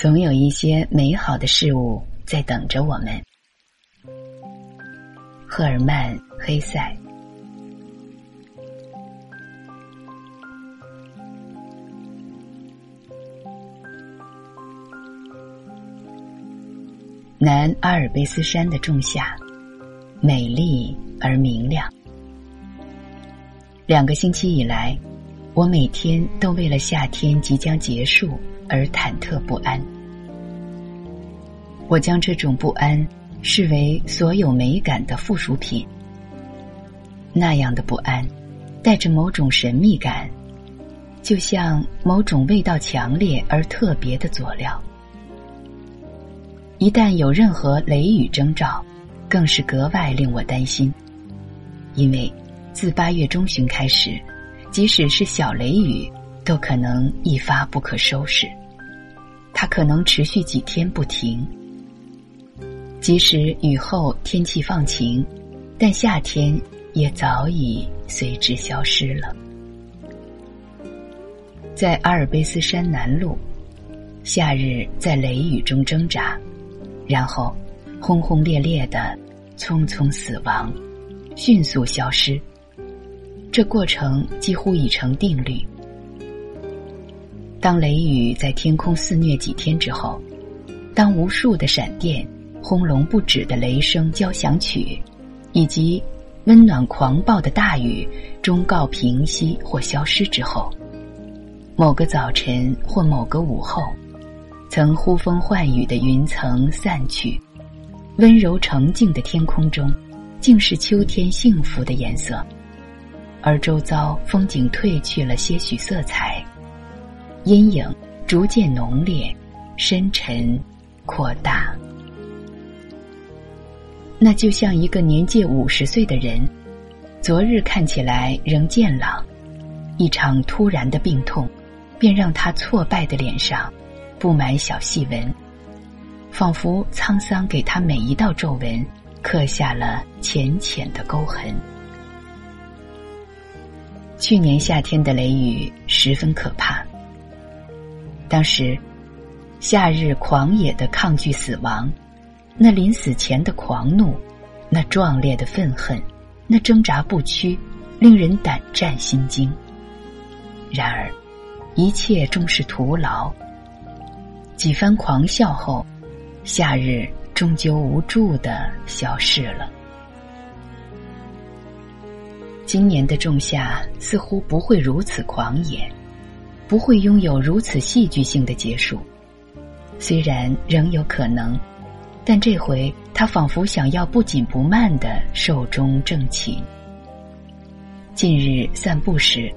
总有一些美好的事物在等着我们。赫尔曼·黑塞。南阿尔卑斯山的仲夏，美丽而明亮。两个星期以来，我每天都为了夏天即将结束而忐忑不安。我将这种不安视为所有美感的附属品。那样的不安，带着某种神秘感，就像某种味道强烈而特别的佐料。一旦有任何雷雨征兆，更是格外令我担心，因为自八月中旬开始，即使是小雷雨，都可能一发不可收拾。它可能持续几天不停。即使雨后天气放晴，但夏天也早已随之消失了。在阿尔卑斯山南麓，夏日在雷雨中挣扎。然后，轰轰烈烈的，匆匆死亡，迅速消失。这过程几乎已成定律。当雷雨在天空肆虐几天之后，当无数的闪电、轰隆不止的雷声交响曲，以及温暖狂暴的大雨终告平息或消失之后，某个早晨或某个午后。曾呼风唤雨的云层散去，温柔澄净的天空中，竟是秋天幸福的颜色，而周遭风景褪去了些许色彩，阴影逐渐浓烈、深沉、扩大。那就像一个年届五十岁的人，昨日看起来仍健朗，一场突然的病痛，便让他挫败的脸上。布满小细纹，仿佛沧桑给他每一道皱纹刻下了浅浅的沟痕。去年夏天的雷雨十分可怕。当时，夏日狂野的抗拒死亡，那临死前的狂怒，那壮烈的愤恨，那挣扎不屈，令人胆战心惊。然而，一切终是徒劳。几番狂笑后，夏日终究无助的消逝了。今年的仲夏似乎不会如此狂野，不会拥有如此戏剧性的结束。虽然仍有可能，但这回他仿佛想要不紧不慢的寿终正寝。近日散步时，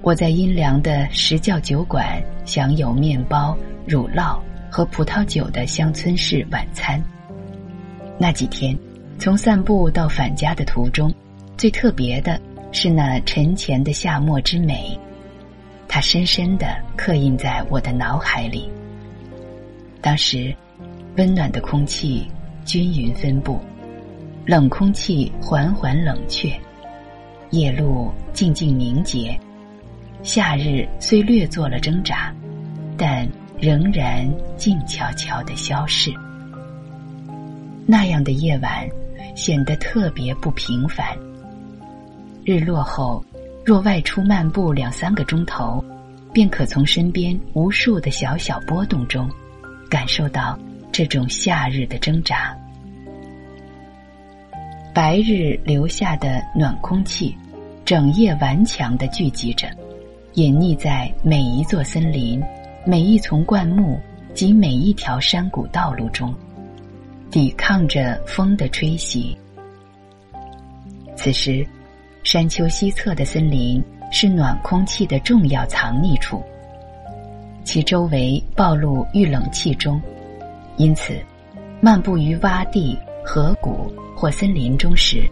我在阴凉的石窖酒馆享有面包。乳酪和葡萄酒的乡村式晚餐。那几天，从散步到返家的途中，最特别的是那沉潜的夏末之美，它深深的刻印在我的脑海里。当时，温暖的空气均匀分布，冷空气缓缓冷却，夜路静静凝结，夏日虽略做了挣扎，但。仍然静悄悄的消逝。那样的夜晚显得特别不平凡。日落后，若外出漫步两三个钟头，便可从身边无数的小小波动中，感受到这种夏日的挣扎。白日留下的暖空气，整夜顽强的聚集着，隐匿在每一座森林。每一丛灌木及每一条山谷道路中，抵抗着风的吹袭。此时，山丘西侧的森林是暖空气的重要藏匿处，其周围暴露遇冷气中，因此，漫步于洼地、河谷或森林中时，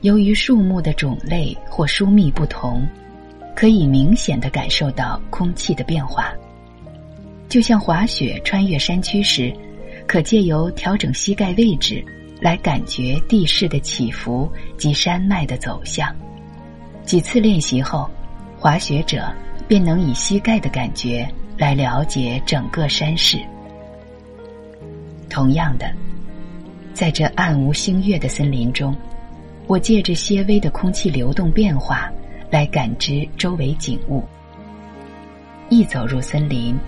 由于树木的种类或疏密不同，可以明显的感受到空气的变化。就像滑雪穿越山区时，可借由调整膝盖位置来感觉地势的起伏及山脉的走向。几次练习后，滑雪者便能以膝盖的感觉来了解整个山势，同样的，在这暗无星月的森林中，我借着些微的空气流动变化来感知周围景物。一走入森林，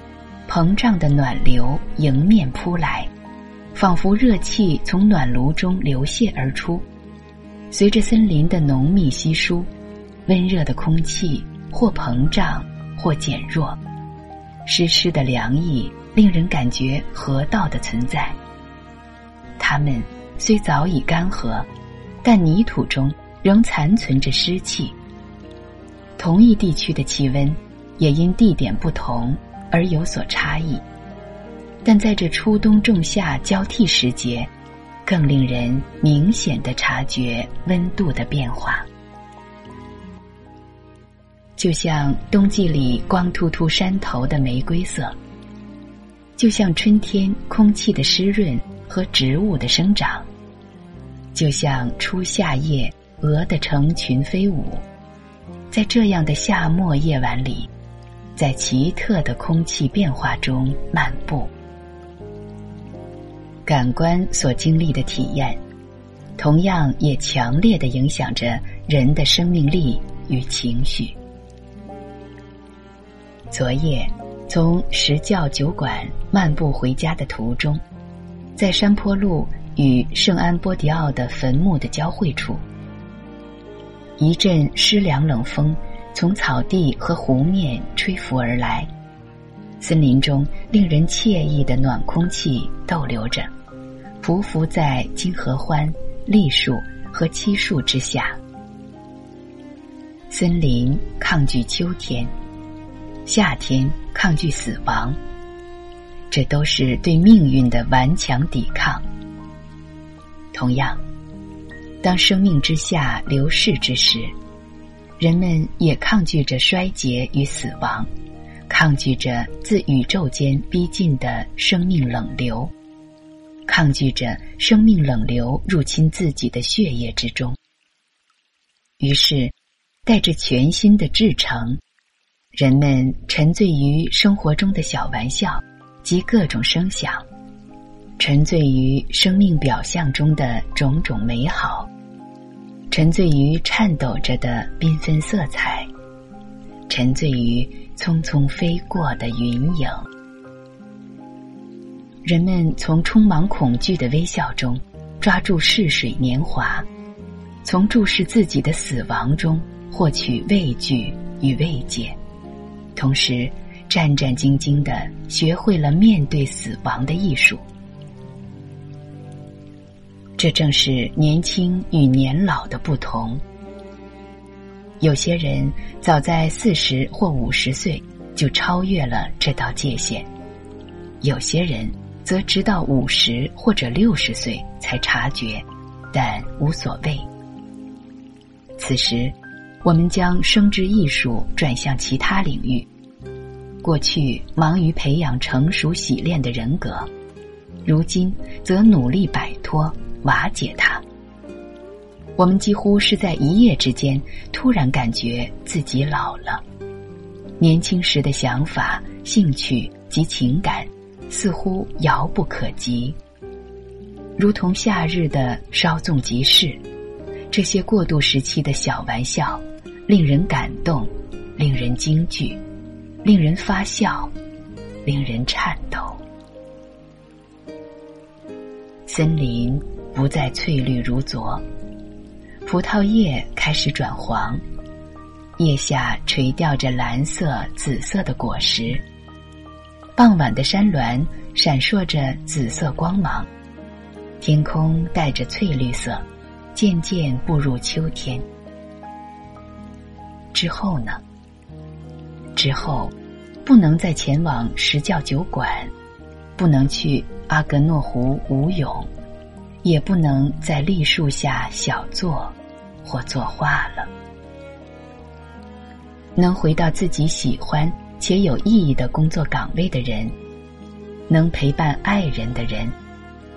膨胀的暖流迎面扑来，仿佛热气从暖炉中流泻而出。随着森林的浓密稀疏，温热的空气或膨胀，或减弱，湿湿的凉意令人感觉河道的存在。它们虽早已干涸，但泥土中仍残存着湿气。同一地区的气温，也因地点不同而有所差异，但在这初冬仲夏交替时节。更令人明显的察觉温度的变化，就像冬季里光秃秃山头的玫瑰色，就像春天空气的湿润和植物的生长，就像初夏夜鹅的成群飞舞，在这样的夏末夜晚里，在奇特的空气变化中漫步。感官所经历的体验，同样也强烈的影响着人的生命力与情绪。昨夜从石教酒馆漫步回家的途中，在山坡路与圣安波迪奥的坟墓的交汇处，一阵湿凉冷风从草地和湖面吹拂而来，森林中令人惬意的暖空气逗留着。匍匐在金合欢、栗树和漆树之下，森林抗拒秋天，夏天抗拒死亡，这都是对命运的顽强抵抗。同样，当生命之下流逝之时，人们也抗拒着衰竭与死亡，抗拒着自宇宙间逼近的生命冷流。抗拒着生命冷流入侵自己的血液之中，于是带着全新的至诚，人们沉醉于生活中的小玩笑及各种声响，沉醉于生命表象中的种种美好，沉醉于颤抖着的缤纷色彩，沉醉于匆匆飞过的云影。人们从充满恐惧的微笑中抓住逝水年华，从注视自己的死亡中获取畏惧与慰藉，同时战战兢兢的学会了面对死亡的艺术。这正是年轻与年老的不同。有些人早在四十或五十岁就超越了这道界限，有些人。则直到五十或者六十岁才察觉，但无所谓。此时，我们将生殖艺术转向其他领域。过去忙于培养成熟洗练的人格，如今则努力摆脱、瓦解它。我们几乎是在一夜之间突然感觉自己老了，年轻时的想法、兴趣及情感。似乎遥不可及，如同夏日的稍纵即逝。这些过渡时期的小玩笑，令人感动，令人惊惧，令人发笑，令人颤抖。森林不再翠绿如昨，葡萄叶开始转黄，叶下垂吊着蓝色、紫色的果实。傍晚的山峦闪烁着紫色光芒，天空带着翠绿色，渐渐步入秋天。之后呢？之后，不能再前往石教酒馆，不能去阿格诺湖舞泳，也不能在栗树下小坐或作画了。能回到自己喜欢。且有意义的工作岗位的人，能陪伴爱人的人，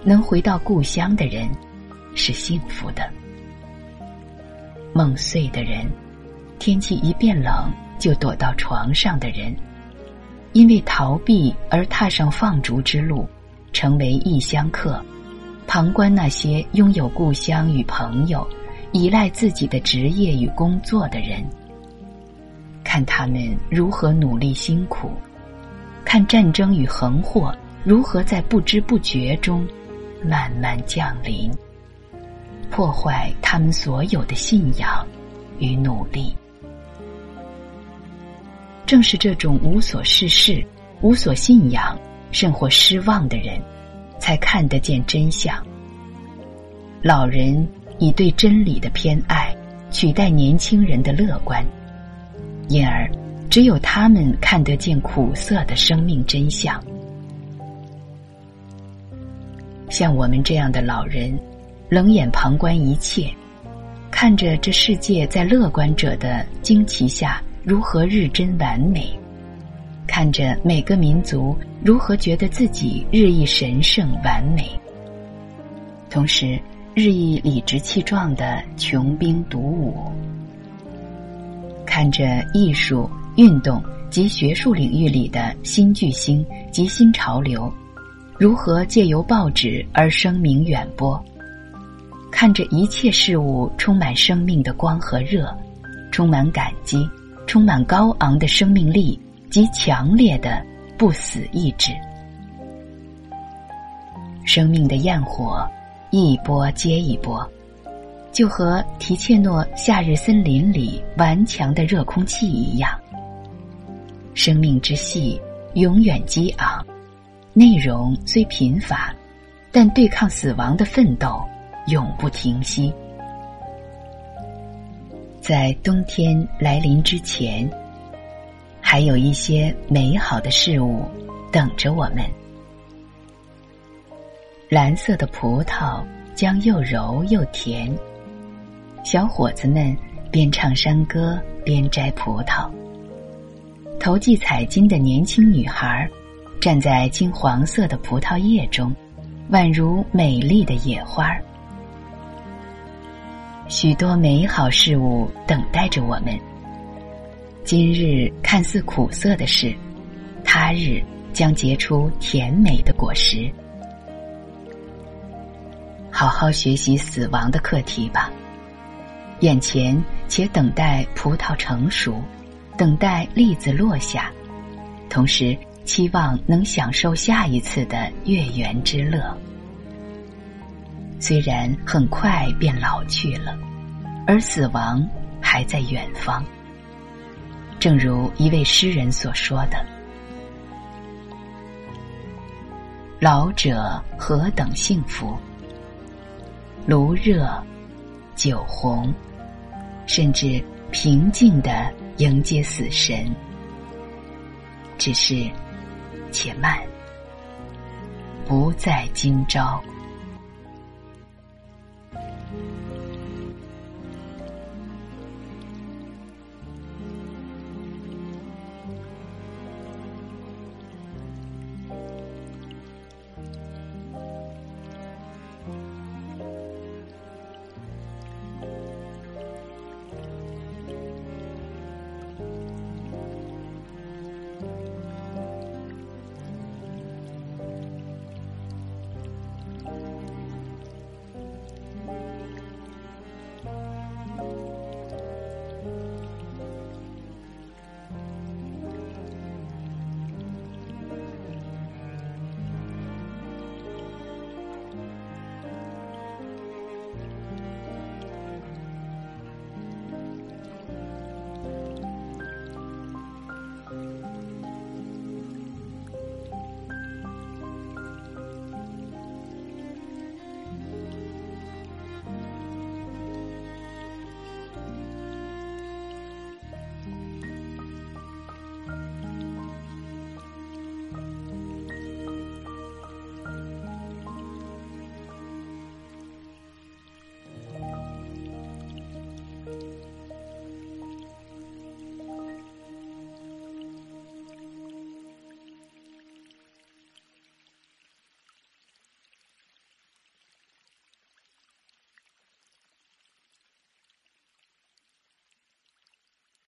能回到故乡的人，是幸福的。梦碎的人，天气一变冷就躲到床上的人，因为逃避而踏上放逐之路，成为异乡客，旁观那些拥有故乡与朋友、依赖自己的职业与工作的人，看他们如何努力辛苦，看战争与横祸如何在不知不觉中慢慢降临，破坏他们所有的信仰与努力。正是这种无所事事、无所信仰，甚或失望的人，才看得见真相。老人以对真理的偏爱取代年轻人的乐观，因而只有他们看得见苦涩的生命真相。像我们这样的老人，冷眼旁观一切，看着这世界在乐观者的惊奇下。如何日臻完美？看着每个民族如何觉得自己日益神圣完美，同时日益理直气壮的穷兵黩武；看着艺术、运动及学术领域里的新巨星及新潮流，如何借由报纸而声名远播；看着一切事物充满生命的光和热，充满感激。充满高昂的生命力及强烈的不死意志，生命的焰火一波接一波，就和提切诺夏日森林里顽强的热空气一样。生命之戏永远激昂，内容虽贫乏，但对抗死亡的奋斗永不停息。在冬天来临之前，还有一些美好的事物等着我们。蓝色的葡萄将又柔又甜，小伙子们边唱山歌边摘葡萄。投际采金的年轻女孩站在金黄色的葡萄叶中，宛如美丽的野花。许多美好事物等待着我们。今日看似苦涩的事，他日将结出甜美的果实。好好学习死亡的课题吧。眼前且等待葡萄成熟，等待栗子落下，同时期望能享受下一次的月圆之乐。虽然很快便老去了，而死亡还在远方。正如一位诗人所说的：“老者何等幸福，炉热、酒红，甚至平静的迎接死神。只是，且慢，不在今朝。”